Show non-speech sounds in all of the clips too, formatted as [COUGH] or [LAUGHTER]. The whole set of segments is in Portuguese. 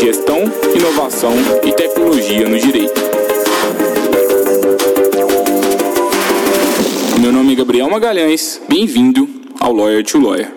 gestão, inovação e tecnologia no direito. Meu nome é Gabriel Magalhães, bem-vindo ao Lawyer to Lawyer.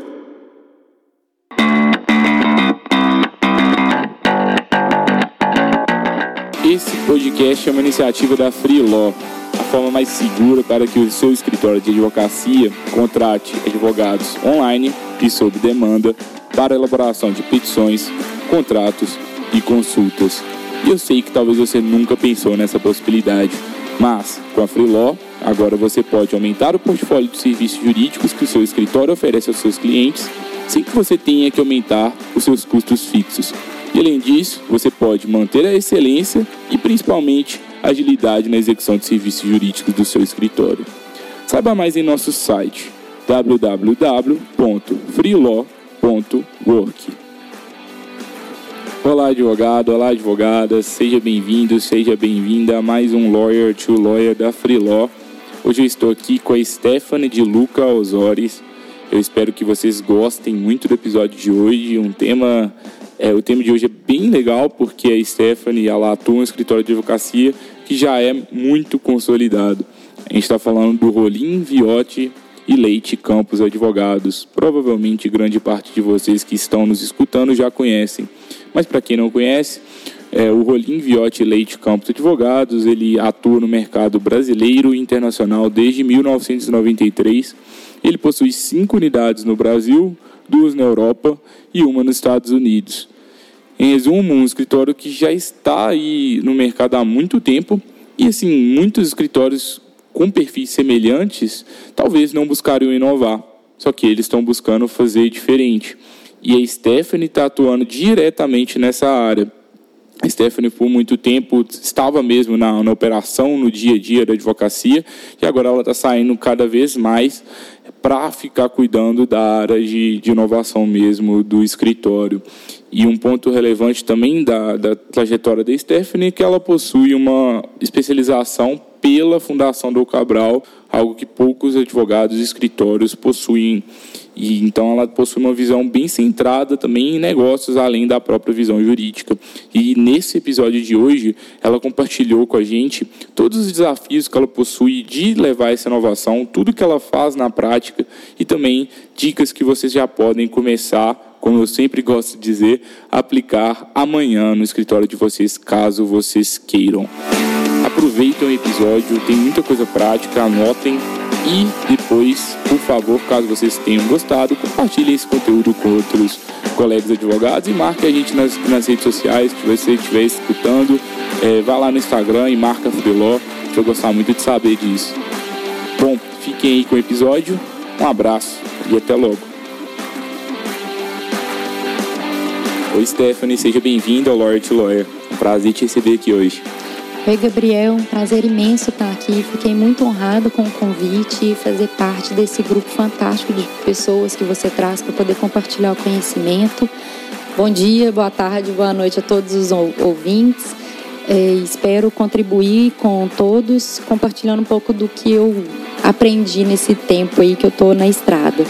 Esse podcast é uma iniciativa da Free Law, a forma mais segura para que o seu escritório de advocacia contrate advogados online e sob demanda para elaboração de petições, contratos e consultas. E eu sei que talvez você nunca pensou nessa possibilidade, mas com a Free Law, agora você pode aumentar o portfólio de serviços jurídicos que o seu escritório oferece aos seus clientes, sem que você tenha que aumentar os seus custos fixos. E além disso, você pode manter a excelência e principalmente a agilidade na execução de serviços jurídicos do seu escritório. Saiba mais em nosso site www.freelaw.work. Olá, advogado, olá, advogada, seja bem-vindo, seja bem-vinda a mais um Lawyer to Lawyer da Freelaw. Hoje eu estou aqui com a Stephanie de Luca Osores. Eu espero que vocês gostem muito do episódio de hoje, um tema é, o tema de hoje é bem legal porque a Stephanie ela atua no escritório de advocacia que já é muito consolidado. A gente está falando do Rolim, Viotti e Leite Campos Advogados. Provavelmente grande parte de vocês que estão nos escutando já conhecem. Mas para quem não conhece, é, o Rolim Viotti Leite Campos Advogados, ele atua no mercado brasileiro e internacional desde 1993. Ele possui cinco unidades no Brasil, duas na Europa e uma nos Estados Unidos. Em resumo, um escritório que já está aí no mercado há muito tempo e assim, muitos escritórios com perfis semelhantes talvez não buscariam inovar, só que eles estão buscando fazer diferente. E a Stephanie está atuando diretamente nessa área. A Stephanie, por muito tempo, estava mesmo na, na operação, no dia a dia da advocacia, e agora ela está saindo cada vez mais para ficar cuidando da área de, de inovação mesmo do escritório. E um ponto relevante também da, da trajetória da Stephanie é que ela possui uma especialização pela Fundação do Cabral, algo que poucos advogados e escritórios possuem. E então ela possui uma visão bem centrada também em negócios, além da própria visão jurídica. E nesse episódio de hoje, ela compartilhou com a gente todos os desafios que ela possui de levar essa inovação, tudo que ela faz na prática e também dicas que vocês já podem começar como eu sempre gosto de dizer, aplicar amanhã no escritório de vocês, caso vocês queiram. Aproveitem o episódio, tem muita coisa prática, anotem e depois, por favor, caso vocês tenham gostado, compartilhem esse conteúdo com outros colegas advogados e marque a gente nas, nas redes sociais, se você estiver escutando, é, vá lá no Instagram e marca Freeló, que eu gostar muito de saber disso. Bom, fiquem aí com o episódio, um abraço e até logo. Oi, Stephanie, seja bem-vinda ao Lord Lawyer. Um prazer te receber aqui hoje. Oi, Gabriel, um prazer imenso estar aqui. Fiquei muito honrado com o convite e fazer parte desse grupo fantástico de pessoas que você traz para poder compartilhar o conhecimento. Bom dia, boa tarde, boa noite a todos os ouvintes. É, espero contribuir com todos, compartilhando um pouco do que eu aprendi nesse tempo aí que eu estou na estrada.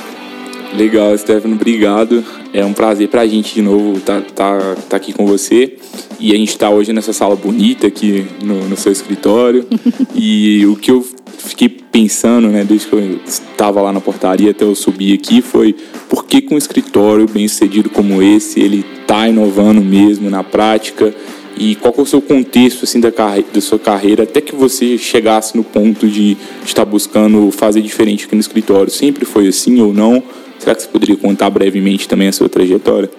Legal, Stefano, obrigado. É um prazer para a gente de novo estar tá, tá, tá aqui com você. E a gente está hoje nessa sala bonita aqui no, no seu escritório. [LAUGHS] e o que eu fiquei pensando, né, desde que eu estava lá na portaria até eu subir aqui, foi por que com um escritório bem sucedido como esse, ele está inovando mesmo na prática e qual é o seu contexto assim da, carre da sua carreira até que você chegasse no ponto de estar buscando fazer diferente aqui no escritório? Sempre foi assim ou não? Será que você poderia contar brevemente também a sua trajetória?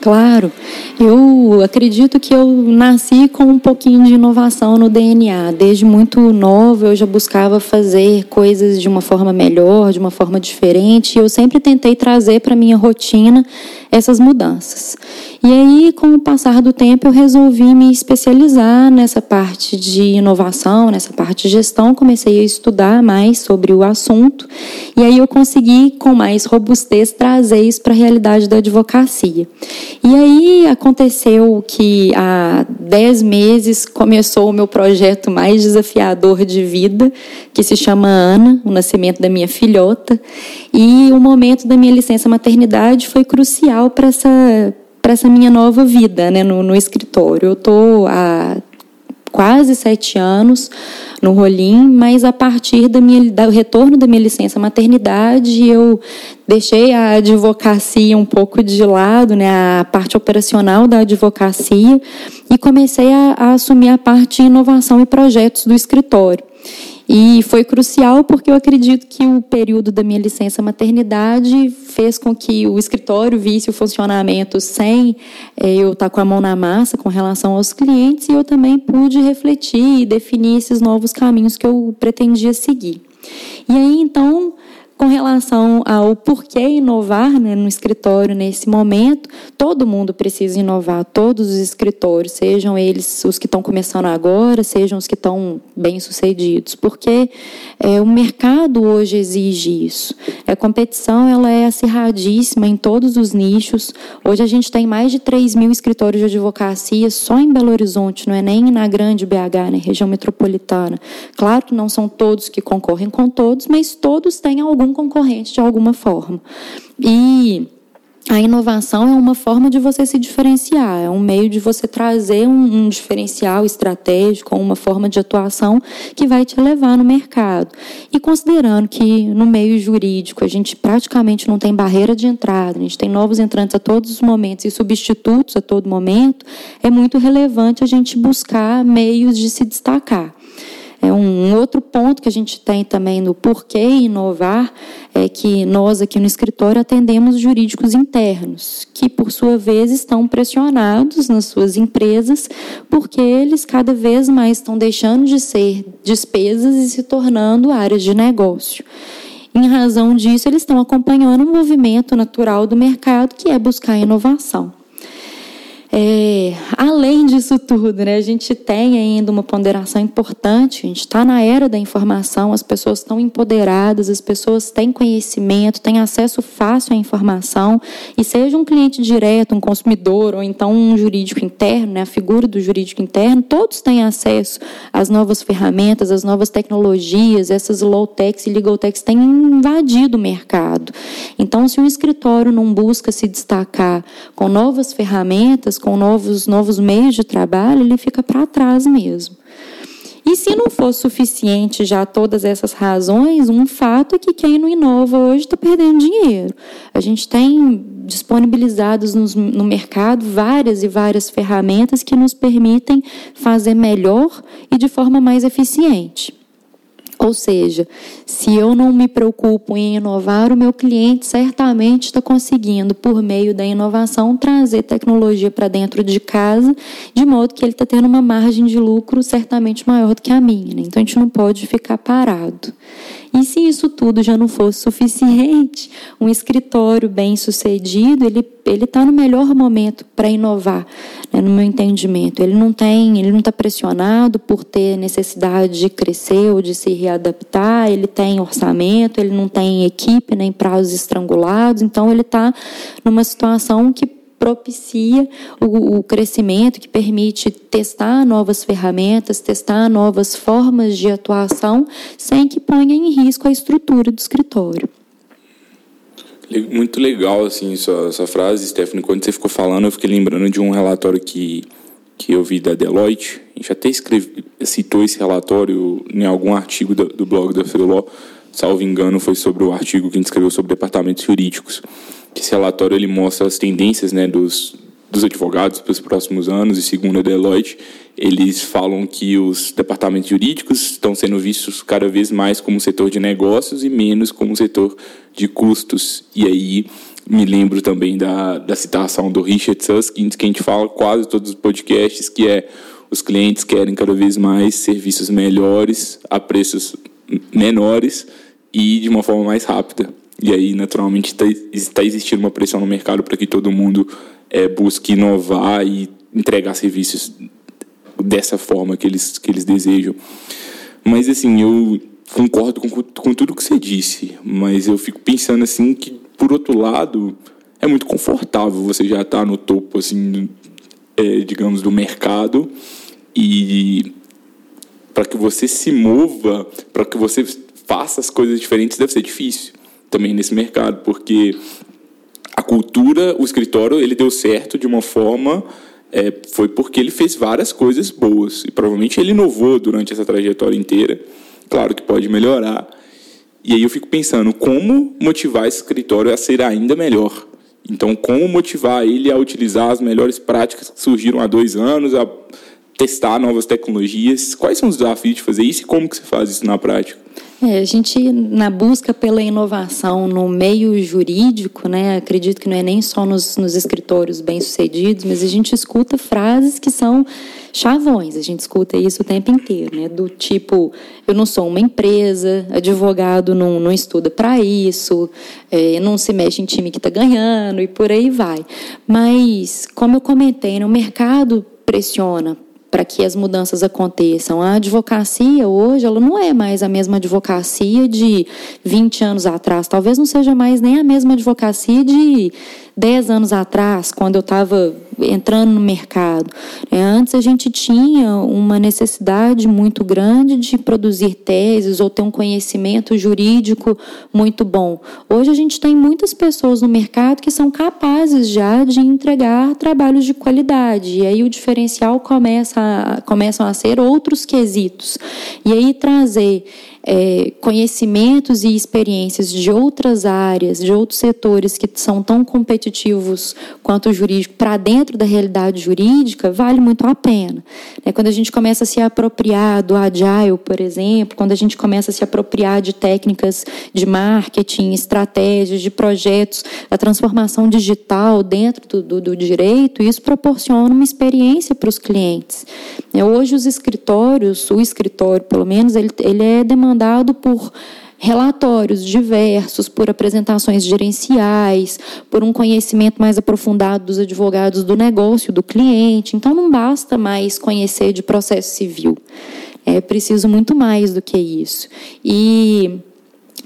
Claro, eu acredito que eu nasci com um pouquinho de inovação no DNA. Desde muito nova eu já buscava fazer coisas de uma forma melhor, de uma forma diferente. E eu sempre tentei trazer para minha rotina essas mudanças. E aí, com o passar do tempo, eu resolvi me especializar nessa parte de inovação, nessa parte de gestão. Comecei a estudar mais sobre o assunto e aí eu consegui, com mais robustez, trazer isso para a realidade da advocacia. E aí aconteceu que há dez meses começou o meu projeto mais desafiador de vida, que se chama Ana, o nascimento da minha filhota. E o momento da minha licença maternidade foi crucial para essa para essa minha nova vida né, no, no escritório. Eu estou há quase sete anos no Rolim, mas a partir da minha, do retorno da minha licença maternidade, eu deixei a advocacia um pouco de lado, né, a parte operacional da advocacia, e comecei a, a assumir a parte de inovação e projetos do escritório. E foi crucial porque eu acredito que o período da minha licença maternidade fez com que o escritório visse o funcionamento sem é, eu estar com a mão na massa com relação aos clientes e eu também pude refletir e definir esses novos caminhos que eu pretendia seguir. E aí, então, com relação ao porquê inovar né, no escritório nesse momento, todo mundo precisa inovar, todos os escritórios, sejam eles os que estão começando agora, sejam os que estão bem-sucedidos, porque é, o mercado hoje exige isso. A competição ela é acirradíssima em todos os nichos. Hoje a gente tem mais de 3 mil escritórios de advocacia só em Belo Horizonte, não é nem na grande BH, né, região metropolitana. Claro que não são todos que concorrem com todos, mas todos têm algum algum concorrente de alguma forma. E a inovação é uma forma de você se diferenciar, é um meio de você trazer um, um, diferencial estratégico, uma forma de atuação que vai te levar no mercado. E considerando que no meio jurídico a gente praticamente não tem barreira de entrada, a gente tem novos entrantes a todos os momentos e substitutos a todo momento, é muito relevante a gente buscar meios de se destacar. É um outro ponto que a gente tem também no porquê inovar é que nós aqui no escritório atendemos jurídicos internos, que por sua vez estão pressionados nas suas empresas, porque eles cada vez mais estão deixando de ser despesas e se tornando áreas de negócio. Em razão disso, eles estão acompanhando o movimento natural do mercado, que é buscar inovação. É, além disso tudo, né, a gente tem ainda uma ponderação importante. A gente está na era da informação, as pessoas estão empoderadas, as pessoas têm conhecimento, têm acesso fácil à informação. E seja um cliente direto, um consumidor, ou então um jurídico interno, né, a figura do jurídico interno, todos têm acesso às novas ferramentas, às novas tecnologias. Essas low-techs e legal-techs têm invadido o mercado. Então, se um escritório não busca se destacar com novas ferramentas, com novos, novos meios de trabalho, ele fica para trás mesmo. E se não for suficiente já todas essas razões, um fato é que quem não inova hoje está perdendo dinheiro. A gente tem disponibilizados no mercado várias e várias ferramentas que nos permitem fazer melhor e de forma mais eficiente. Ou seja, se eu não me preocupo em inovar, o meu cliente certamente está conseguindo, por meio da inovação, trazer tecnologia para dentro de casa, de modo que ele está tendo uma margem de lucro certamente maior do que a minha. Né? Então a gente não pode ficar parado. E se isso tudo já não fosse suficiente, um escritório bem sucedido, ele ele está no melhor momento para inovar, né, no meu entendimento. Ele não tem, ele não está pressionado por ter necessidade de crescer ou de se readaptar. Ele tem orçamento, ele não tem equipe nem prazos estrangulados. Então ele está numa situação que propicia o, o, crescimento, que permite testar novas ferramentas, testar novas formas de atuação, sem que ponha em risco a estrutura do escritório. Muito legal, assim, sua, sua frase, Stephanie. Quando você ficou falando, eu fiquei lembrando de um relatório que, que eu vi da Deloitte. A gente até escreve, citou esse relatório em algum artigo do, do blog da Filó. Salvo engano, foi sobre o artigo que a gente escreveu sobre departamentos jurídicos. Esse relatório ele mostra as tendências né, dos, dos advogados para os próximos anos, e segundo a Deloitte, eles falam que os departamentos jurídicos estão sendo vistos cada vez mais como setor de negócios e menos como setor de custos. E aí me lembro também da, da citação do Richard Susskind, que a gente fala quase todos os podcasts, que é os clientes querem cada vez mais serviços melhores a preços menores e de uma forma mais rápida. E aí, naturalmente, está tá existindo uma pressão no mercado para que todo mundo é, busque inovar e entregar serviços dessa forma que eles, que eles desejam. Mas, assim, eu concordo com, com tudo que você disse, mas eu fico pensando, assim, que, por outro lado, é muito confortável você já estar tá no topo, assim, é, digamos, do mercado e para que você se mova, para que você faça as coisas diferentes, deve ser difícil também nesse mercado, porque a cultura, o escritório, ele deu certo de uma forma é, foi porque ele fez várias coisas boas e provavelmente ele inovou durante essa trajetória inteira. Claro que pode melhorar. E aí eu fico pensando como motivar esse escritório a ser ainda melhor. Então, como motivar ele a utilizar as melhores práticas que surgiram há dois anos, a testar novas tecnologias? Quais são os desafios de fazer isso e como que você faz isso na prática? É, a gente, na busca pela inovação no meio jurídico, né, acredito que não é nem só nos, nos escritórios bem-sucedidos, mas a gente escuta frases que são chavões, a gente escuta isso o tempo inteiro, né, do tipo, eu não sou uma empresa, advogado não, não estuda para isso, é, não se mexe em time que está ganhando e por aí vai. Mas, como eu comentei, no mercado pressiona para que as mudanças aconteçam. A advocacia hoje, ela não é mais a mesma advocacia de 20 anos atrás, talvez não seja mais nem a mesma advocacia de 10 anos atrás, quando eu estava entrando no mercado. É, antes a gente tinha uma necessidade muito grande de produzir teses ou ter um conhecimento jurídico muito bom. Hoje a gente tem muitas pessoas no mercado que são capazes já de entregar trabalhos de qualidade. E aí o diferencial começa a, começam a ser outros quesitos. E aí trazer é, conhecimentos e experiências de outras áreas, de outros setores que são tão competitivos quanto o jurídico para dentro da realidade jurídica, vale muito a pena. É, quando a gente começa a se apropriar do agile, por exemplo, quando a gente começa a se apropriar de técnicas de marketing, estratégias, de projetos, a transformação digital dentro do, do, do direito, isso proporciona uma experiência para os clientes. É, hoje os escritórios, o escritório, pelo menos, ele, ele é demandado por relatórios diversos, por apresentações gerenciais, por um conhecimento mais aprofundado dos advogados do negócio, do cliente. Então, não basta mais conhecer de processo civil. É preciso muito mais do que isso. E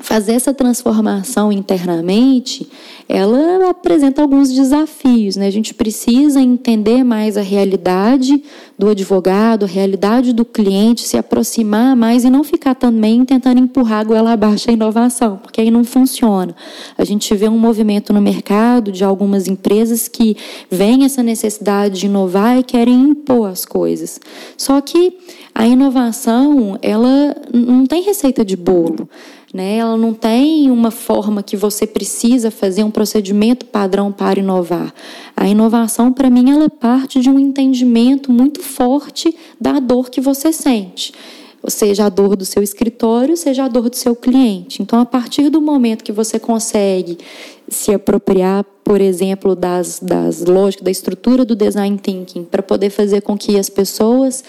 fazer essa transformação internamente ela apresenta alguns desafios. Né? A gente precisa entender mais a realidade do advogado, a realidade do cliente, se aproximar mais e não ficar também tentando empurrar a goela abaixo a inovação, porque aí não funciona. A gente vê um movimento no mercado de algumas empresas que veem essa necessidade de inovar e querem impor as coisas. Só que a inovação, ela não tem receita de bolo. Né? Ela não tem uma forma que você precisa fazer um procedimento padrão para inovar. A inovação, para mim, ela parte de um entendimento muito forte da dor que você sente. Seja a dor do seu escritório, seja a dor do seu cliente. Então, a partir do momento que você consegue se apropriar, por exemplo, das, das lógicas, da estrutura do design thinking, para poder fazer com que as pessoas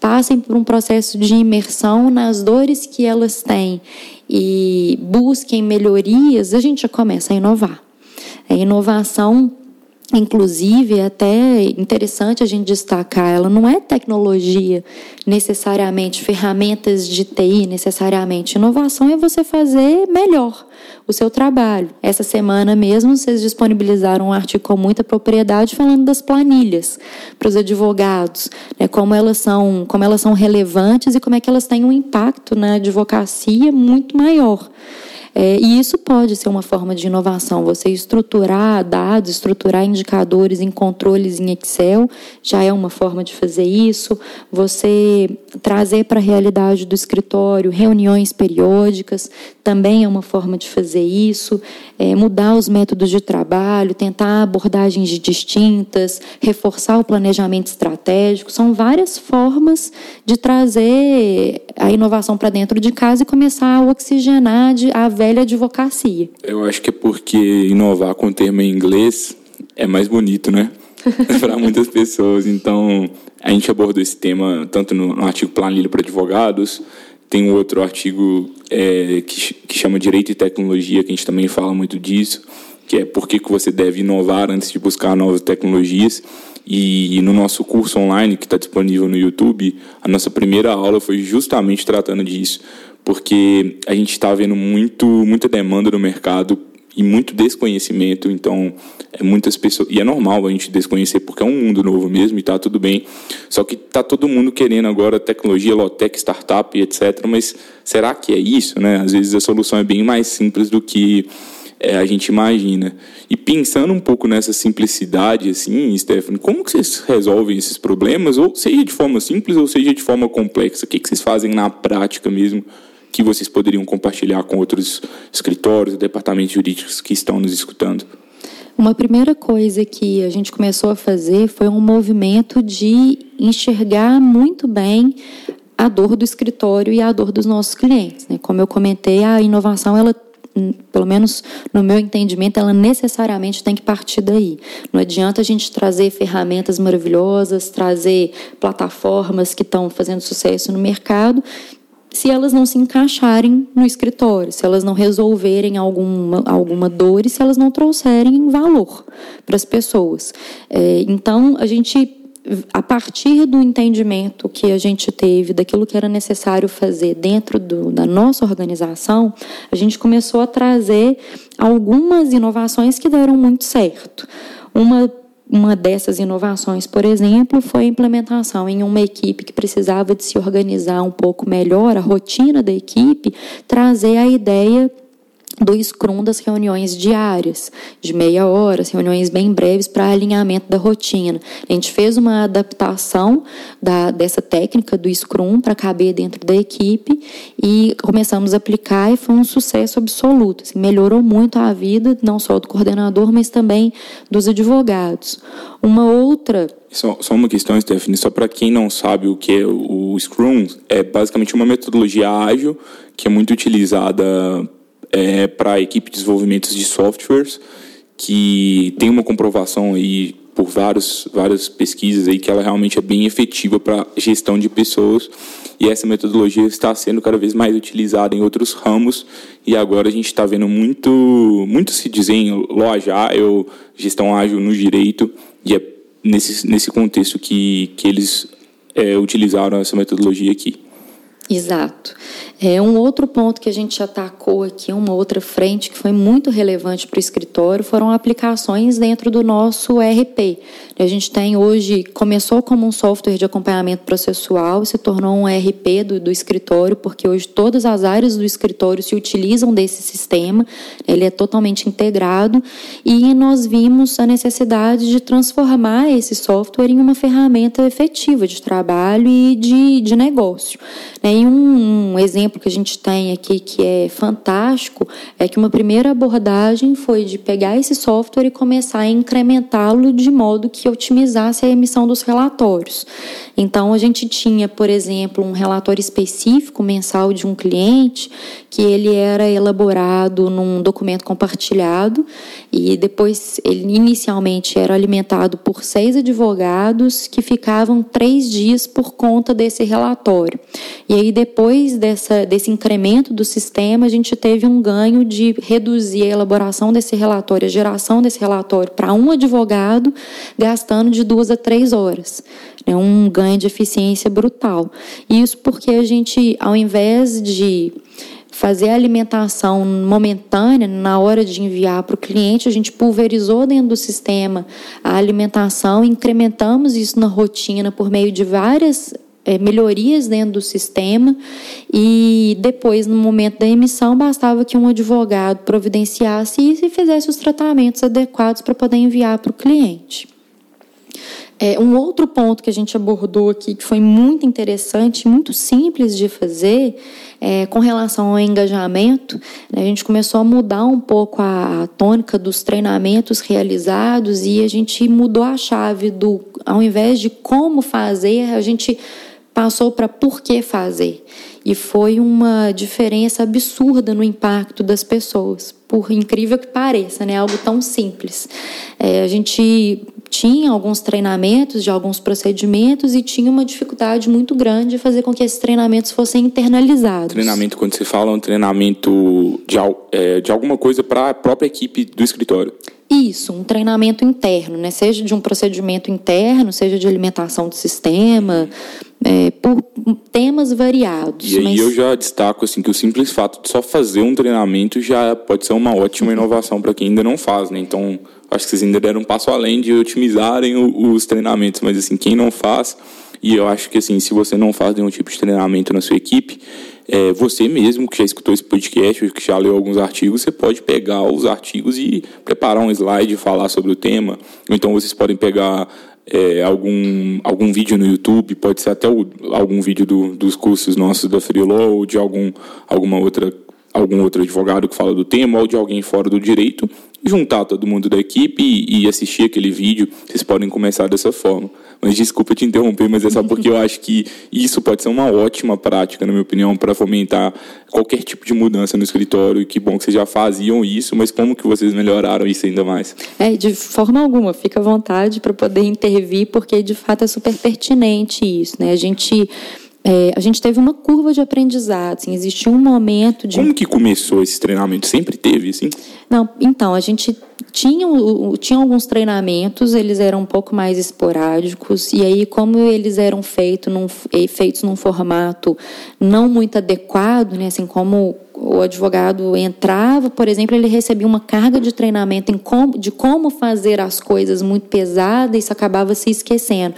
passem por um processo de imersão nas dores que elas têm e busquem melhorias, a gente já começa a inovar. A inovação Inclusive, é até interessante a gente destacar, ela não é tecnologia necessariamente, ferramentas de TI necessariamente. Inovação é você fazer melhor o seu trabalho. Essa semana mesmo, vocês disponibilizaram um artigo com muita propriedade falando das planilhas para os advogados, né, como, elas são, como elas são relevantes e como é que elas têm um impacto na advocacia muito maior. É, e isso pode ser uma forma de inovação. Você estruturar dados, estruturar indicadores em controles em Excel, já é uma forma de fazer isso. Você trazer para a realidade do escritório reuniões periódicas, também é uma forma de fazer isso. É, mudar os métodos de trabalho, tentar abordagens distintas, reforçar o planejamento estratégico. São várias formas de trazer a inovação para dentro de casa e começar a oxigenar a velha advocacia. Eu acho que é porque inovar com o termo em inglês é mais bonito, né? [LAUGHS] para muitas pessoas. Então, a gente abordou esse tema tanto no, no artigo Planilha para Advogados, tem um outro artigo é, que, que chama Direito e Tecnologia, que a gente também fala muito disso, que é por que, que você deve inovar antes de buscar novas tecnologias. E, e no nosso curso online, que está disponível no YouTube, a nossa primeira aula foi justamente tratando disso, porque a gente está vendo muito, muita demanda no mercado e muito desconhecimento, então é muitas pessoas e é normal a gente desconhecer porque é um mundo novo mesmo e tá tudo bem. Só que tá todo mundo querendo agora tecnologia, low-tech, startup, etc. Mas será que é isso, né? Às vezes a solução é bem mais simples do que é, a gente imagina. E pensando um pouco nessa simplicidade, assim, Stephanie, como que vocês resolvem esses problemas, ou seja de forma simples ou seja de forma complexa? O que, que vocês fazem na prática mesmo que vocês poderiam compartilhar com outros escritórios, departamentos jurídicos que estão nos escutando? Uma primeira coisa que a gente começou a fazer foi um movimento de enxergar muito bem a dor do escritório e a dor dos nossos clientes. Né? Como eu comentei, a inovação ela pelo menos no meu entendimento, ela necessariamente tem que partir daí. Não adianta a gente trazer ferramentas maravilhosas, trazer plataformas que estão fazendo sucesso no mercado, se elas não se encaixarem no escritório, se elas não resolverem alguma, alguma dor e se elas não trouxerem valor para as pessoas. É, então, a gente a partir do entendimento que a gente teve daquilo que era necessário fazer dentro do, da nossa organização, a gente começou a trazer algumas inovações que deram muito certo. Uma uma dessas inovações, por exemplo, foi a implementação em uma equipe que precisava de se organizar um pouco melhor, a rotina da equipe, trazer a ideia do Scrum das reuniões diárias, de meia hora, reuniões bem breves para alinhamento da rotina. A gente fez uma adaptação da, dessa técnica do Scrum para caber dentro da equipe e começamos a aplicar e foi um sucesso absoluto. Assim, melhorou muito a vida, não só do coordenador, mas também dos advogados. Uma outra só, só, uma questão, Stephanie, só para quem não sabe o que é o Scrum, é basicamente uma metodologia ágil que é muito utilizada é, para a equipe de desenvolvimento de softwares, que tem uma comprovação aí por vários, várias pesquisas aí que ela realmente é bem efetiva para gestão de pessoas e essa metodologia está sendo cada vez mais utilizada em outros ramos e agora a gente está vendo muito muito se dizer em loja ágil, gestão ágil no direito e é nesse, nesse contexto que, que eles é, utilizaram essa metodologia aqui. Exato. É, um outro ponto que a gente atacou aqui, uma outra frente que foi muito relevante para o escritório, foram aplicações dentro do nosso ERP. A gente tem hoje, começou como um software de acompanhamento processual se tornou um ERP do, do escritório, porque hoje todas as áreas do escritório se utilizam desse sistema, ele é totalmente integrado e nós vimos a necessidade de transformar esse software em uma ferramenta efetiva de trabalho e de, de negócio. Né? E um, um exemplo que a gente tem aqui que é fantástico é que uma primeira abordagem foi de pegar esse software e começar a incrementá-lo de modo que otimizasse a emissão dos relatórios. Então, a gente tinha, por exemplo, um relatório específico mensal de um cliente que ele era elaborado num documento compartilhado e depois ele inicialmente era alimentado por seis advogados que ficavam três dias por conta desse relatório. E aí, depois dessa, desse incremento do sistema, a gente teve um ganho de reduzir a elaboração desse relatório, a geração desse relatório para um advogado, gastando de duas a três horas é um ganho de eficiência brutal. Isso porque a gente, ao invés de fazer a alimentação momentânea na hora de enviar para o cliente, a gente pulverizou dentro do sistema a alimentação, incrementamos isso na rotina por meio de várias é, melhorias dentro do sistema e depois, no momento da emissão, bastava que um advogado providenciasse isso e fizesse os tratamentos adequados para poder enviar para o cliente. É, um outro ponto que a gente abordou aqui, que foi muito interessante, muito simples de fazer, é, com relação ao engajamento, né, a gente começou a mudar um pouco a, a, tônica dos treinamentos realizados e a gente mudou a chave do, ao invés de como fazer, a gente passou para por que fazer. E foi uma diferença absurda no impacto das pessoas, por incrível que pareça, né? Algo tão simples. É, a gente tinha alguns treinamentos de alguns procedimentos e tinha uma dificuldade muito grande de fazer com que esses treinamentos fossem internalizados. Treinamento, quando você fala, é um treinamento de, é, de alguma coisa para a própria equipe do escritório. Isso, um treinamento interno, né? seja de um procedimento interno, seja de alimentação do sistema, é, por temas variados. E aí mas... eu já destaco assim que o simples fato de só fazer um treinamento já pode ser uma ótima inovação para quem ainda não faz, né? Então acho que vocês ainda deram um passo além de otimizarem os treinamentos, mas assim quem não faz E eu acho que assim, se você não faz nenhum tipo de treinamento na sua equipe, é, você mesmo que já escutou esse podcast, que já leu alguns artigos, você pode pegar os artigos e preparar um slide e falar sobre o tema. Então vocês podem pegar é, algum, algum vídeo no YouTube, pode ser até o, algum vídeo do, dos cursos nossos da Freelaw ou de algum, alguma outra, algum outro advogado que fala do tema ou de alguém fora do direito, juntar todo mundo da equipe e, e assistir aquele vídeo. Vocês podem começar dessa forma. Mas desculpa te interromper, mas é só porque eu acho que isso pode ser uma ótima prática, na minha opinião, para fomentar qualquer tipo de mudança no escritório. E que bom que vocês já faziam isso, mas como que vocês melhoraram isso ainda mais? É, de forma alguma, fica à vontade para poder intervir, porque de fato é super pertinente isso, né? A gente é, a gente teve uma curva de aprendizado, assim, existiu um momento de... Como que começou esse treinamento? Sempre teve, assim? Não, então, a gente tinha, tinha alguns treinamentos, eles eram um pouco mais esporádicos, e aí, como eles eram feito num, feitos num formato não muito adequado, né, assim, como o advogado entrava, por exemplo, ele recebia uma carga de treinamento como, de como fazer as coisas muito pesada e isso acabava se esquecendo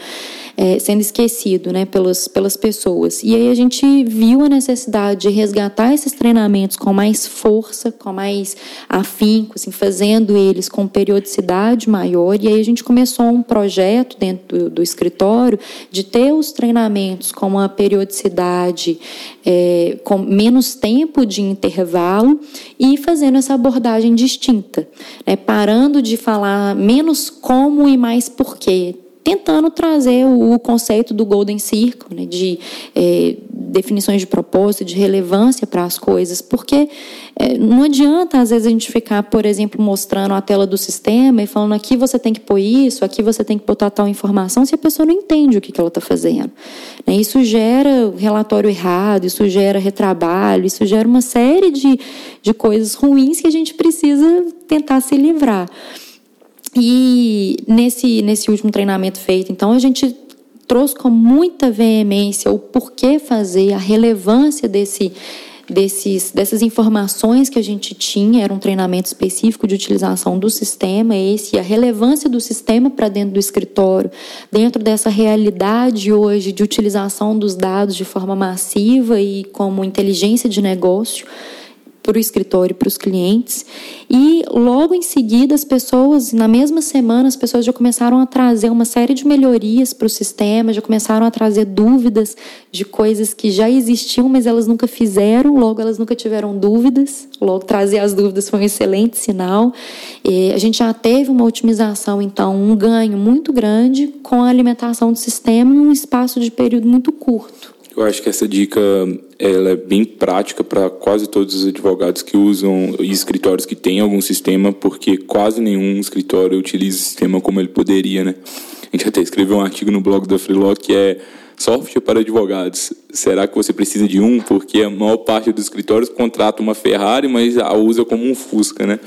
é, sendo esquecido né, pelas, pelas pessoas. E aí a gente viu a necessidade de resgatar esses treinamentos com mais força, com mais afinco, assim, fazendo eles com periodicidade maior. E aí a gente começou um projeto dentro do, do escritório de ter os treinamentos com uma periodicidade, é, com menos tempo de intervalo e fazendo essa abordagem distinta, né, parando de falar menos como e mais porquê tentando trazer o, conceito do Golden Circle, né, de é, definições de propósito, de relevância para as coisas, porque é, não adianta às vezes a gente ficar, por exemplo, mostrando a tela do sistema e falando aqui você tem que pôr isso, aqui você tem que botar tal informação, se a pessoa não entende o que, que ela está fazendo. Né, isso gera relatório errado, isso gera retrabalho, isso gera uma série de, de coisas ruins que a gente precisa tentar se livrar. E nesse, nesse último treinamento feito, então, a gente trouxe com muita veemência o porquê fazer, a relevância desse, desses, dessas informações que a gente tinha, era um treinamento específico de utilização do sistema, esse, e a relevância do sistema para dentro do escritório, dentro dessa realidade hoje de utilização dos dados de forma massiva e como inteligência de negócio para o escritório, para os clientes. E logo em seguida, as pessoas, na mesma semana, as pessoas já começaram a trazer uma série de melhorias para o sistema, já começaram a trazer dúvidas de coisas que já existiam, mas elas nunca fizeram, logo elas nunca tiveram dúvidas. Logo, trazer as dúvidas foi um excelente sinal. E a gente já teve uma otimização, então, um ganho muito grande com a alimentação do sistema em um espaço de período muito curto. Eu acho que essa dica ela é bem prática para quase todos os advogados que usam e escritórios que têm algum sistema, porque quase nenhum escritório utiliza o sistema como ele poderia, né? A gente até escreveu um artigo no blog da Freeló que é software para advogados. Será que você precisa de um? Porque a maior parte dos escritórios contrata uma Ferrari, mas a usa como um Fusca, né?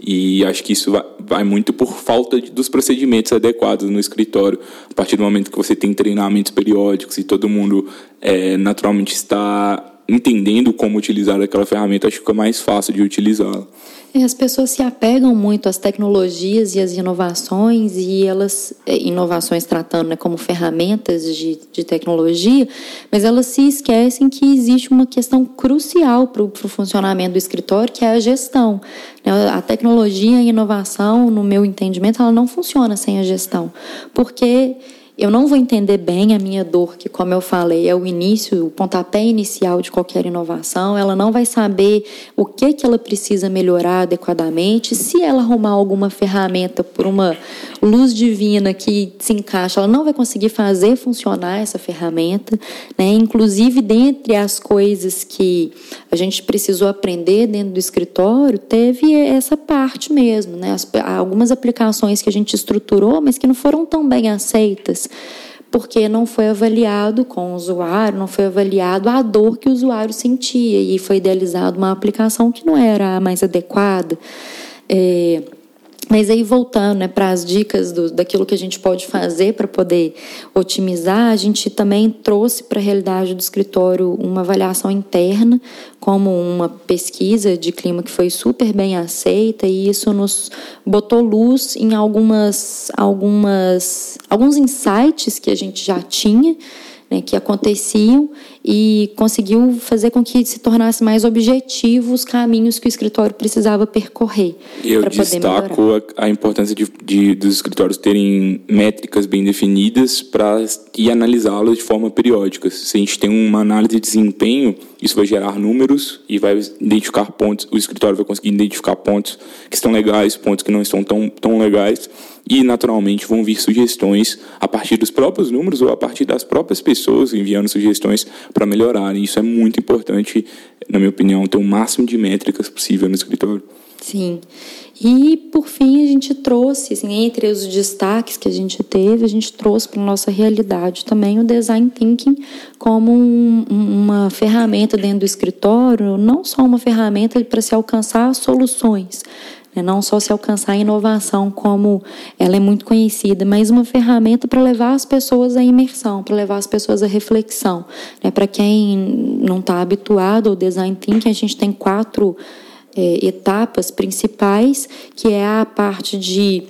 E acho que isso vai, vai muito por falta de, dos procedimentos adequados no escritório. A partir do momento que você tem treinamentos periódicos e todo mundo é, naturalmente está entendendo como utilizar aquela ferramenta, acho que fica mais fácil de utilizá-la. É, as pessoas se apegam muito às tecnologias e às inovações, e elas, é, inovações tratando né, como ferramentas de, de tecnologia, mas elas se esquecem que existe uma questão crucial para o funcionamento do escritório, que é a gestão. Né. A tecnologia e a inovação, no meu entendimento, ela não funciona sem a gestão, porque eu não vou entender bem a minha dor, que, como eu falei, é o início, o pontapé inicial de qualquer inovação. Ela não vai saber o que, que ela precisa melhorar adequadamente. Se ela arrumar alguma ferramenta por uma luz divina que se encaixa, ela não vai conseguir fazer funcionar essa ferramenta. Né? Inclusive, dentre as coisas que a gente precisou aprender dentro do escritório, teve essa parte mesmo. Né? As, algumas aplicações que a gente estruturou, mas que não foram tão bem aceitas porque não foi avaliado com o usuário, não foi avaliado a dor que o usuário sentia e foi idealizado uma aplicação que não era a mais adequada. É, Mas aí voltando né, para as dicas do, daquilo que a gente pode fazer para poder otimizar, a gente também trouxe para a realidade do escritório uma avaliação interna, como uma pesquisa de clima que foi super bem aceita, e isso nos botou luz em algumas, algumas, alguns insights que a gente já tinha né, que aconteciam e conseguiu fazer com que se tornasse mais objetivo os caminhos que o escritório precisava percorrer. Eu destaco a, a, importância de, de, dos escritórios terem métricas bem definidas para e analisá-las de forma periódica. Se a gente tem uma análise de desempenho, isso vai gerar números e vai identificar pontos. O escritório vai conseguir identificar pontos que estão legais, pontos que não estão tão, tão legais e naturalmente vão vir sugestões a partir dos próprios números ou a partir das próprias pessoas enviando sugestões para melhorar. E isso é muito importante, na minha opinião, ter o máximo de métricas possível no escritório. Sim. E, por fim, a gente trouxe, assim, entre os destaques que a gente teve, a gente trouxe para nossa realidade também o design thinking como um, uma ferramenta dentro do escritório, não só uma ferramenta para se alcançar soluções, né? não só se alcançar a inovação como ela é muito conhecida, mas uma ferramenta para levar as pessoas à imersão, para levar as pessoas à reflexão. Né? Para quem não está habituado ao design thinking, a gente tem quatro é, etapas principais, que é a parte de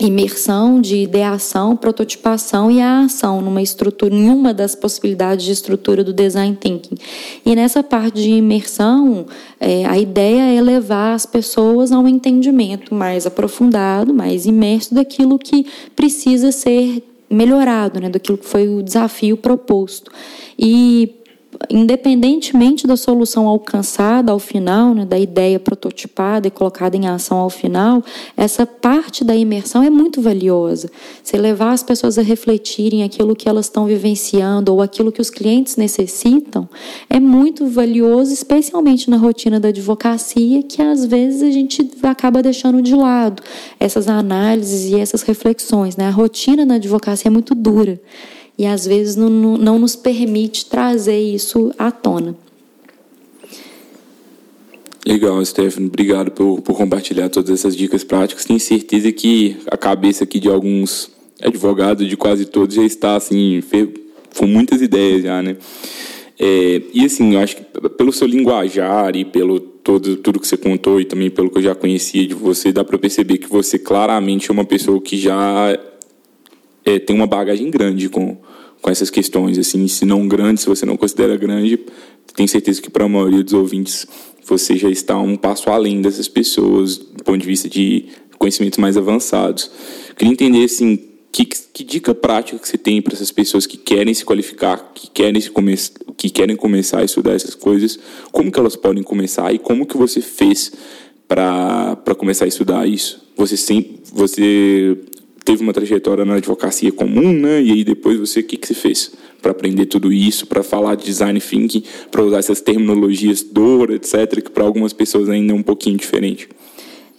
imersão, de ideação, prototipação e a ação numa estrutura, em uma das possibilidades de estrutura do design thinking. E nessa parte de imersão, é, a ideia é levar as pessoas a um entendimento mais aprofundado, mais imerso daquilo que precisa ser melhorado, né, daquilo que foi o desafio proposto. E independentemente da solução alcançada ao final, né, da ideia prototipada e colocada em ação ao final, essa parte da imersão é muito valiosa. Você levar as pessoas a refletirem aquilo que elas estão vivenciando ou aquilo que os clientes necessitam é muito valioso, especialmente na rotina da advocacia, que às vezes a gente acaba deixando de lado essas análises e essas reflexões. Né? A rotina na advocacia é muito dura e às vezes não, não nos permite trazer isso à tona. Legal, Stefano. Obrigado por, por compartilhar todas essas dicas práticas. Tenho certeza que a cabeça aqui de alguns advogados, de quase todos, já está assim, com muitas ideias já, né? É, e assim, eu acho que pelo seu linguajar e pelo todo, tudo que você contou e também pelo que eu já conhecia de você, dá para perceber que você claramente é uma pessoa que já é, tem uma bagagem grande com, com essas questões, assim, se não grande, se você não considera grande, tenho certeza que para a maioria dos ouvintes você já está um passo além dessas pessoas, do ponto de vista de conhecimentos mais avançados. Queria entender, assim, que, que dica prática que você tem para essas pessoas que querem se qualificar, que querem, se come que querem começar a estudar essas coisas, como que elas podem começar e como que você fez para começar a estudar isso? Você, sempre, você teve uma trajetória na advocacia comum, né? E aí depois você, o que, que você fez para aprender tudo isso, para falar de design thinking, para usar essas terminologias Dora, etc., que para algumas pessoas ainda é um pouquinho diferente?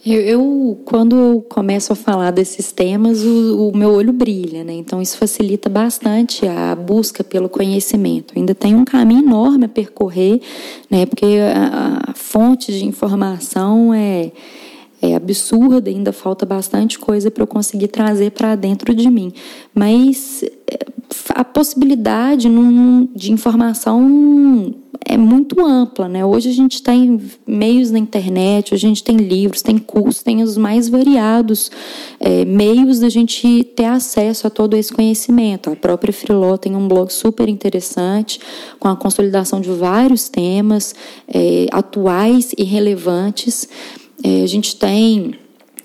Eu, eu, quando eu começo a falar desses temas, o, o, meu olho brilha, né? Então isso facilita bastante a busca pelo conhecimento. Ainda tem um caminho enorme a percorrer, né? Porque a, a fonte de informação é é absurda, ainda falta bastante coisa para eu conseguir trazer para dentro de mim. Mas é, a possibilidade de informação é muito ampla, né? Hoje a gente tem meios na internet, a gente tem livros, tem cursos, tem os mais variados é, meios da gente ter acesso a todo esse conhecimento. A própria Freeló tem um blog super interessante com a consolidação de vários temas é, atuais e relevantes. É, a gente tem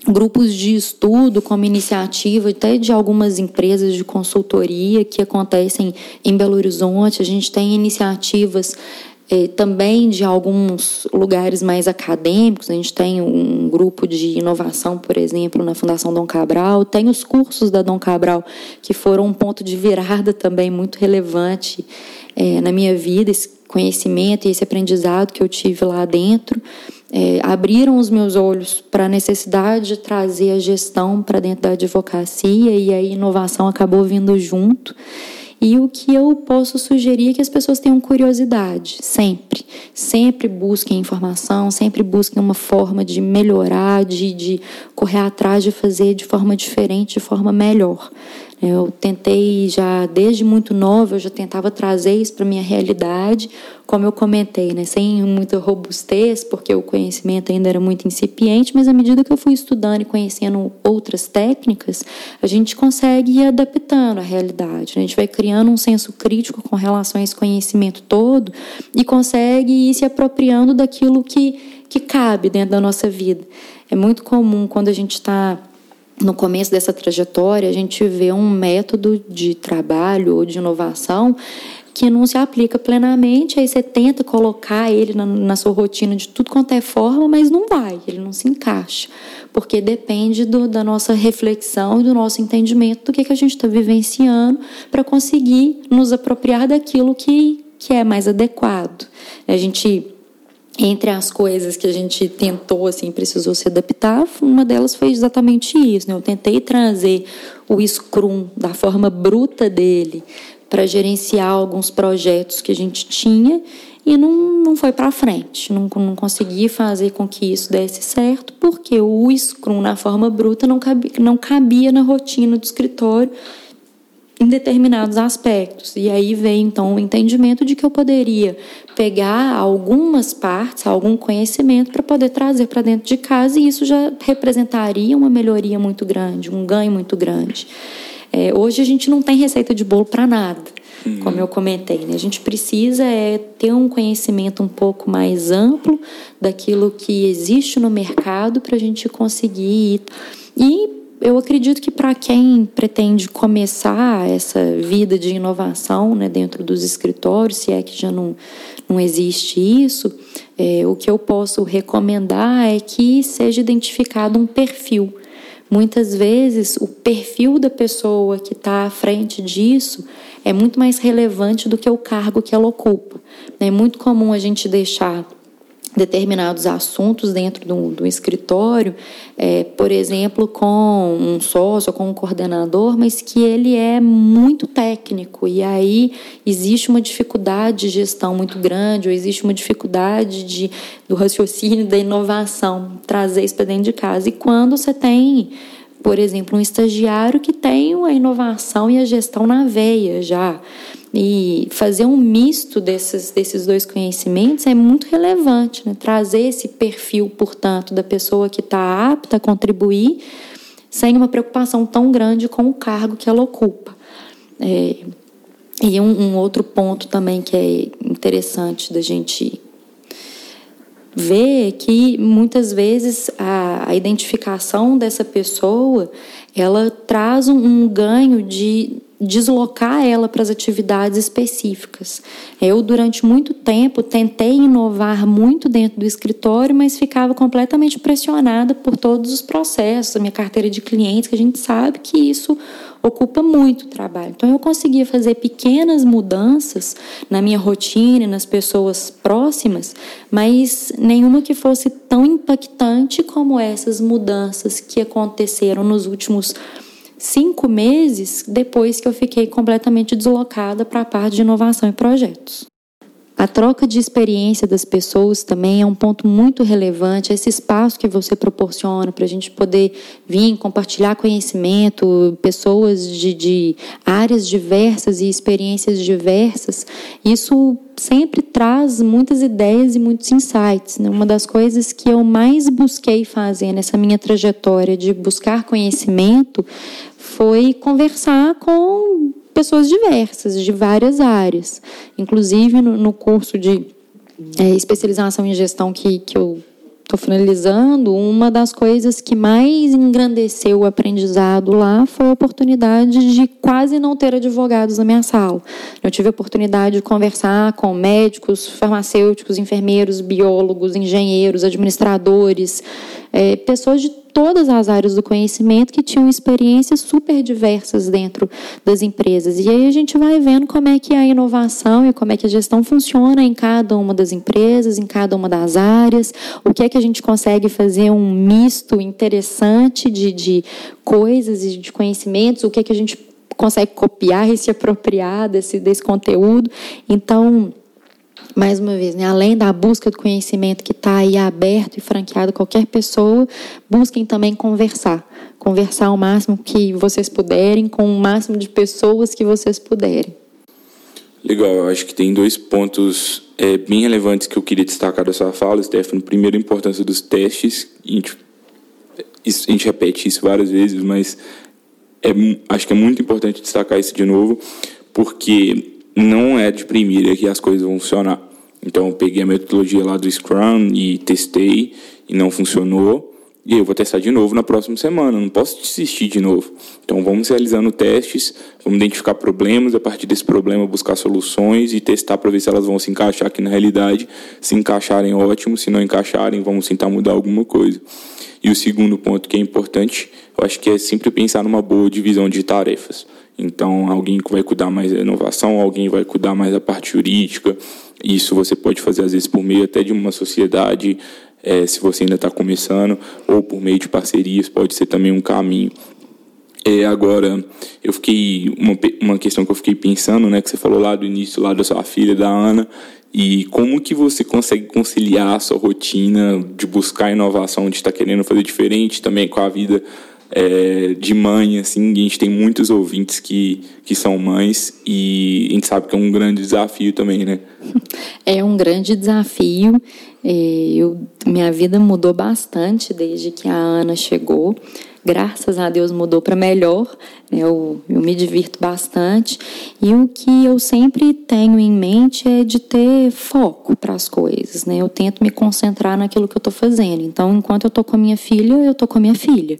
grupos de estudo como iniciativa até de algumas empresas de consultoria que acontecem em Belo Horizonte. A gente tem iniciativas é, também de alguns lugares mais acadêmicos. A gente tem um grupo de inovação, por exemplo, na Fundação Dom Cabral. Tem os cursos da Dom Cabral que foram um ponto de virada também muito relevante é, na minha vida, esse conhecimento e esse aprendizado que eu tive lá dentro é, abriram os meus olhos para a necessidade de trazer a gestão para dentro da advocacia e a inovação acabou vindo junto. E o que eu posso sugerir é que as pessoas tenham curiosidade, sempre. Sempre busquem informação, sempre busquem uma forma de melhorar, de, de correr atrás de fazer de forma diferente, de forma melhor. Eu tentei já desde muito nova, eu já tentava trazer isso para minha realidade, como eu comentei, né, sem muita robustez, porque o conhecimento ainda era muito incipiente, mas à medida que eu fui estudando e conhecendo outras técnicas, a gente consegue ir adaptando a realidade. Né? A gente vai criando um senso crítico com relação a esse conhecimento todo e consegue ir se apropriando daquilo que, que cabe dentro da nossa vida. É muito comum quando a gente está no começo dessa trajetória, a gente vê um método de trabalho ou de inovação que não se aplica plenamente, aí você tenta colocar ele na, na, sua rotina de tudo quanto é forma, mas não vai, ele não se encaixa, porque depende do, da nossa reflexão e do nosso entendimento do que, que a gente está vivenciando para conseguir nos apropriar daquilo que, que é mais adequado. A gente entre as coisas que a gente tentou, assim, precisou se adaptar, uma delas foi exatamente isso. Né? Eu tentei trazer o Scrum da forma bruta dele para gerenciar alguns projetos que a gente tinha e não, não foi para frente. Não, não consegui fazer com que isso desse certo, porque o Scrum na forma bruta não cabia, não cabia na rotina do escritório em determinados aspectos. E aí vem então o entendimento de que eu poderia pegar algumas partes, algum conhecimento para poder trazer para dentro de casa e isso já representaria uma melhoria muito grande, um ganho muito grande. É, hoje a gente não tem receita de bolo para nada, uhum. como eu comentei. Né? A gente precisa é, ter um conhecimento um pouco mais amplo daquilo que existe no mercado para a gente conseguir. E eu acredito que para quem pretende começar essa vida de inovação né, dentro dos escritórios, se é que já não, não existe isso, é, o que eu posso recomendar é que seja identificado um perfil. Muitas vezes, o perfil da pessoa que está à frente disso é muito mais relevante do que o cargo que ela ocupa. É muito comum a gente deixar determinados assuntos dentro do, do escritório, é, por exemplo, com um sócio, com um coordenador, mas que ele é muito técnico e aí existe uma dificuldade de gestão muito grande, ou existe uma dificuldade de, do raciocínio, da inovação, trazer isso para dentro de casa. E quando você tem por exemplo, um estagiário que tem a inovação e a gestão na veia já. E fazer um misto desses, desses dois conhecimentos é muito relevante, né? trazer esse perfil, portanto, da pessoa que está apta a contribuir, sem uma preocupação tão grande com o cargo que ela ocupa. É, e um, um outro ponto também que é interessante da gente ver é que muitas vezes a, a identificação dessa pessoa ela traz um, um ganho de deslocar ela para as atividades específicas. Eu, durante muito tempo, tentei inovar muito dentro do escritório, mas ficava completamente pressionada por todos os processos, a minha carteira de clientes, que a gente sabe que isso ocupa muito trabalho. Então, eu conseguia fazer pequenas mudanças na minha rotina, nas pessoas próximas, mas nenhuma que fosse tão impactante como essas mudanças que aconteceram nos últimos cinco meses depois que eu fiquei completamente deslocada para a parte de inovação e projetos. A troca de experiência das pessoas também é um ponto muito relevante. Esse espaço que você proporciona para a gente poder vir compartilhar conhecimento, pessoas de, de áreas diversas e experiências diversas, isso sempre traz muitas ideias e muitos insights. Né? Uma das coisas que eu mais busquei fazer nessa minha trajetória de buscar conhecimento foi conversar com pessoas diversas, de várias áreas. Inclusive, no, no curso de é, especialização em gestão que, que eu estou finalizando, uma das coisas que mais engrandeceu o aprendizado lá foi a oportunidade de quase não ter advogados na minha sala. Eu tive a oportunidade de conversar com médicos, farmacêuticos, enfermeiros, biólogos, engenheiros, administradores, é, pessoas de todas as áreas do conhecimento que tinham experiências super diversas dentro das empresas. E aí a gente vai vendo como é que a inovação e como é que a gestão funciona em cada uma das empresas, em cada uma das áreas, o que é que a gente consegue fazer um misto interessante de, de coisas e de conhecimentos, o que é que a gente consegue copiar e se apropriar desse, desse conteúdo. Então, mais uma vez, né, além da busca do conhecimento que está aí aberto e franqueado a qualquer pessoa, busquem também conversar. Conversar o máximo que vocês puderem, com o máximo de pessoas que vocês puderem. Legal, eu acho que tem dois pontos é, bem relevantes que eu queria destacar da sua fala, Stefano. Primeiro, a importância dos testes. A gente, a gente repete isso várias vezes, mas é, acho que é muito importante destacar isso de novo, porque não é de primeira que as coisas vão funcionar. Então, eu peguei a metodologia lá do Scrum e testei e não funcionou. E eu vou testar de novo na próxima semana, não posso desistir de novo. Então vamos realizando testes, vamos identificar problemas, a partir desse problema buscar soluções e testar para ver se elas vão se encaixar aqui na realidade. Se encaixarem, ótimo, se não encaixarem, vamos tentar mudar alguma coisa. E o segundo ponto que é importante, eu acho que é sempre pensar numa boa divisão de tarefas. Então, alguém vai cuidar mais da inovação, alguém vai cuidar mais da parte jurídica. Isso você pode fazer, às vezes, por meio até de uma sociedade é, se você ainda está começando, ou por meio de parcerias, pode ser também um caminho. É, agora, eu fiquei uma, uma questão que eu fiquei pensando, né, que você falou lá do início, lá da sua filha, da Ana, e como que você consegue conciliar a sua rotina de buscar inovação, de estar tá querendo fazer diferente também com a vida é, de mãe, assim, a gente tem muitos ouvintes que, que são mães e a gente sabe que é um grande desafio também, né? É um grande desafio. É, eu, minha vida mudou bastante desde que a Ana chegou. Graças a Deus mudou para melhor. Né? Eu, eu me divirto bastante. E o que eu sempre tenho em mente é de ter foco para as coisas. Né? Eu tento me concentrar naquilo que eu estou fazendo. Então, enquanto eu estou com a minha filha, eu estou com a minha filha.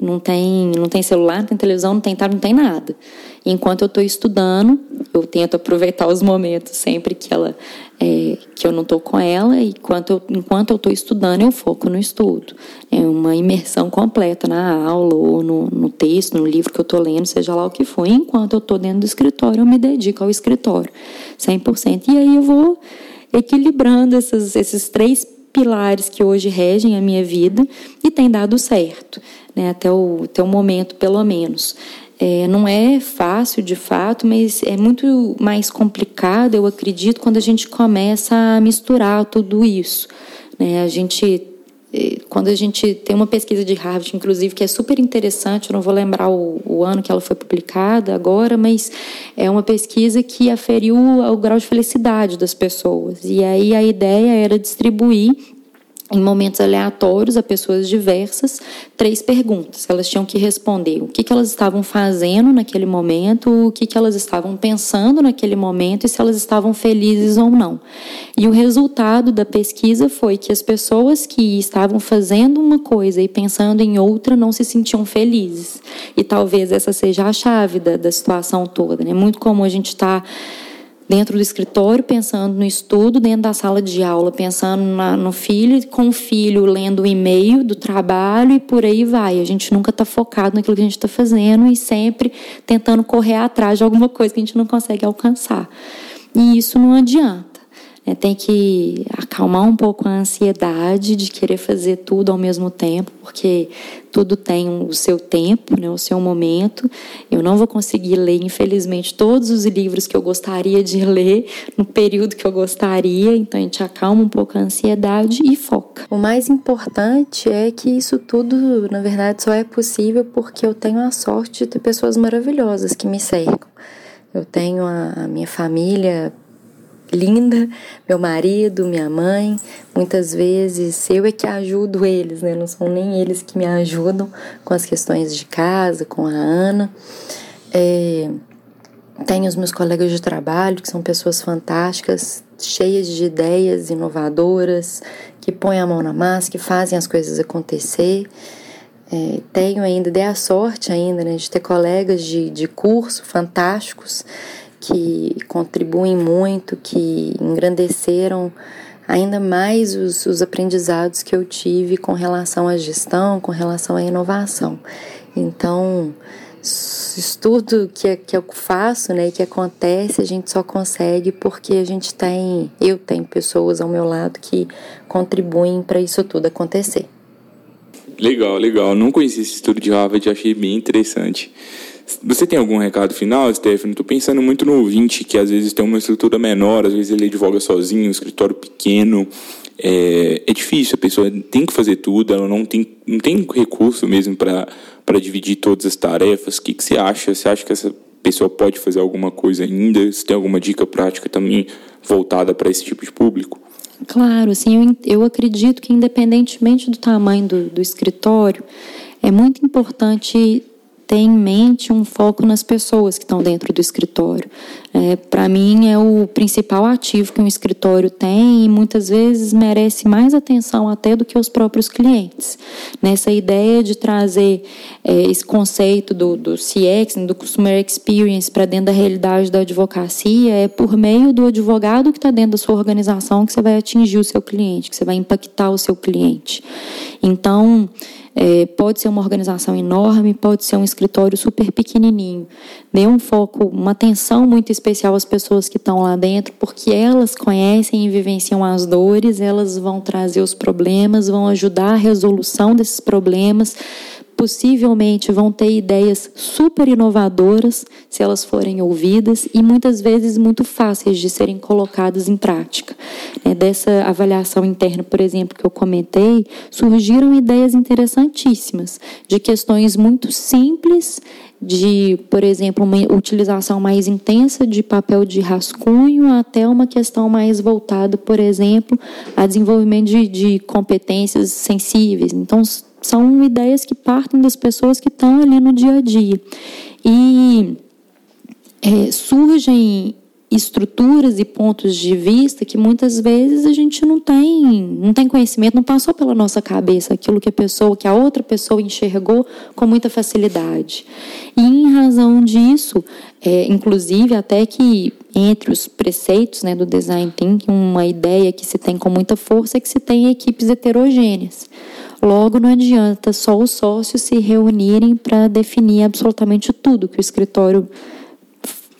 Não tem, não tem celular, não tem televisão, não tem tablet, não tem nada. Enquanto eu estou estudando, eu tento aproveitar os momentos sempre que ela é, que eu não estou com ela e enquanto eu enquanto eu estou estudando eu foco no estudo. É uma imersão completa na aula ou no, no texto, no livro que eu estou lendo, seja lá o que for. Enquanto eu estou dentro do escritório, eu me dedico ao escritório, 100%. E aí eu vou equilibrando esses, esses três pilares que hoje regem a minha vida e tem dado certo né, até, o, até o momento, pelo menos. É, não é fácil de fato, mas é muito mais complicado, eu acredito, quando a gente começa a misturar tudo isso. Né? A gente, é, quando a gente tem uma pesquisa de Harvard, inclusive, que é super interessante, eu não vou lembrar o, o ano que ela foi publicada agora, mas é uma pesquisa que aferiu o grau de felicidade das pessoas. E aí a ideia era distribuir em momentos aleatórios a pessoas diversas três perguntas. Elas tinham que responder o que, que elas estavam fazendo naquele momento, o que, que elas estavam pensando naquele momento e se elas estavam felizes ou não. E o resultado da pesquisa foi que as pessoas que estavam fazendo uma coisa e pensando em outra não se sentiam felizes. E talvez essa seja a chave da, da situação toda. É né? muito comum a gente estar. Tá dentro do escritório, pensando no estudo, dentro da sala de aula, pensando na, no filho, com o filho lendo o e-mail do trabalho e por aí vai. A gente nunca está focado naquilo que a gente está fazendo e sempre tentando correr atrás de alguma coisa que a gente não consegue alcançar. E isso não adianta. É, tem que acalmar um pouco a ansiedade de querer fazer tudo ao mesmo tempo, porque tudo tem o seu tempo, né, o seu momento. Eu não vou conseguir ler, infelizmente, todos os livros que eu gostaria de [LAUGHS] ler no período que eu gostaria, então a gente acalma um pouco a ansiedade e foca. O mais importante é que isso tudo, na verdade, só é possível porque eu tenho a sorte de ter pessoas maravilhosas que me cercam. Eu tenho a minha família linda, meu marido, minha mãe. Muitas vezes eu é que ajudo eles, né? Não são nem eles que me ajudam com as questões de casa, com a Ana. É, tenho os meus colegas de trabalho, que são pessoas fantásticas, cheias de ideias inovadoras, que põem a mão na massa, que fazem as coisas acontecer. É, tenho ainda, dei a sorte ainda, né, de ter colegas de, de curso fantásticos que contribuem muito, que engrandeceram ainda mais os, os aprendizados que eu tive com relação à gestão, com relação à inovação. Então, isso tudo que, que eu faço, né, que acontece, a gente só consegue porque a gente tem, eu tenho pessoas ao meu lado que contribuem para isso tudo acontecer. Legal, legal. Não conheci esse estudo de Harvard, achei bem interessante. Você tem algum recado final, Stephanie? Estou pensando muito no ouvinte, que às vezes tem uma estrutura menor, às vezes ele advoga sozinho, um escritório pequeno. É, é difícil, a pessoa tem que fazer tudo, ela não tem, não tem recurso mesmo para dividir todas as tarefas. O que, que você acha? Você acha que essa pessoa pode fazer alguma coisa ainda? Você tem alguma dica prática também voltada para esse tipo de público? Claro, assim, eu, eu acredito que independentemente do tamanho do, do escritório, é muito importante ter em mente um foco nas pessoas que estão dentro do escritório. É, Para mim, é o principal ativo que um escritório tem e muitas vezes merece mais atenção até do que os próprios clientes. Nessa ideia de trazer é, esse conceito do, do CX, do Customer Experience, para dentro da realidade da advocacia, é por meio do advogado que está dentro da sua organização que você vai atingir o seu cliente, que você vai impactar o seu cliente. Então, é, pode ser uma organização enorme, pode ser um escritório super pequenininho. Dê um foco, uma atenção muito especial às pessoas que estão lá dentro, porque elas conhecem e vivenciam as dores, elas vão trazer os problemas, vão ajudar a resolução desses problemas possivelmente vão ter ideias super inovadoras se elas forem ouvidas e muitas vezes muito fáceis de serem colocadas em prática. É, dessa avaliação interna, por exemplo, que eu comentei, surgiram ideias interessantíssimas de questões muito simples de, por exemplo, uma utilização mais intensa de papel de rascunho até uma questão mais voltada, por exemplo, a desenvolvimento de, de competências sensíveis. Então, são ideias que partem das pessoas que estão ali no dia a dia. E é, surgem estruturas e pontos de vista que muitas vezes a gente não tem, não tem conhecimento, não passou pela nossa cabeça aquilo que a pessoa, que a outra pessoa enxergou com muita facilidade. E em razão disso, é, inclusive até que entre os preceitos né, do design thinking, uma ideia que se tem com muita força é que se tem equipes heterogêneas. Logo, não adianta só os sócios se reunirem para definir absolutamente tudo que o escritório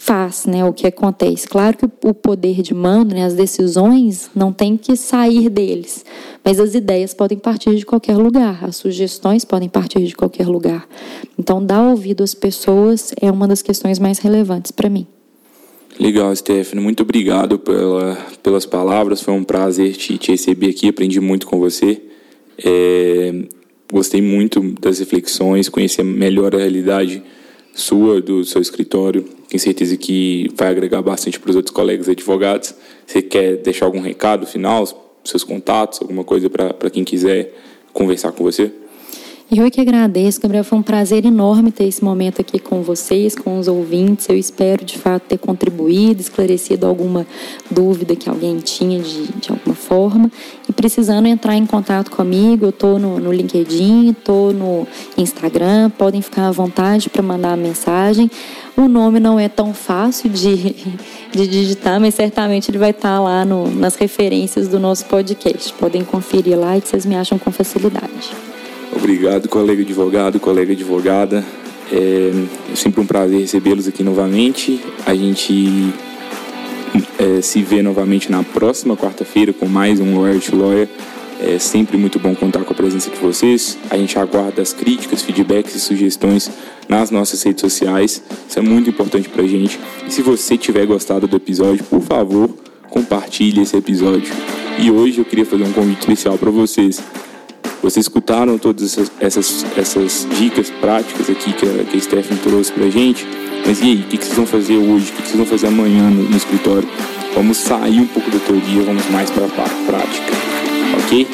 faz, né, o que acontece. Claro que o poder de mando, né, as decisões não tem que sair deles, mas as ideias podem partir de qualquer lugar, as sugestões podem partir de qualquer lugar. Então, dar ouvido às pessoas é uma das questões mais relevantes para mim. Legal, Stephanie. Muito obrigado pela, pelas palavras. Foi um prazer te, te receber aqui. Aprendi muito com você. É, gostei muito das reflexões, conhecer melhor a realidade sua, do seu escritório. Tenho certeza que vai agregar bastante para os outros colegas advogados. Você quer deixar algum recado final, seus contatos, alguma coisa para quem quiser conversar com você? Eu é que agradeço, Gabriel. Foi um prazer enorme ter esse momento aqui com vocês, com os ouvintes. Eu espero, de fato, ter contribuído, esclarecido alguma dúvida que alguém tinha de, de alguma forma. Precisando entrar em contato comigo, eu estou no, no LinkedIn, estou no Instagram. Podem ficar à vontade para mandar a mensagem. O nome não é tão fácil de, [LAUGHS] de digitar, mas certamente ele vai estar tá lá no, nas referências do nosso podcast. Podem conferir lá e vocês me acham com facilidade. Obrigado, colega advogado, colega advogada. É, é sempre um prazer recebê-los aqui novamente. A gente é, se vê novamente na próxima quarta-feira com mais um Lawyer to Lawyer. É sempre muito bom contar com a presença de vocês. A gente aguarda as críticas, feedbacks e sugestões nas nossas redes sociais. Isso é muito importante pra gente. E se você tiver gostado do episódio, por favor, compartilhe esse episódio. E hoje eu queria fazer um convite especial para vocês. Vocês escutaram todas essas, essas, essas dicas práticas aqui que a, que a Stephanie trouxe pra gente. Mas e aí, o que, vocês vão fazer hoje? O que vocês vão fazer amanhã no, no escritório? Vamos sair um pouco da teoria, vamos mais para a prática. Ok?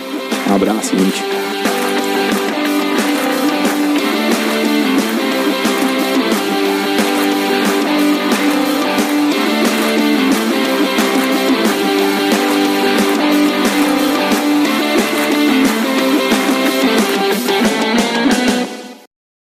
Um abraço, gente.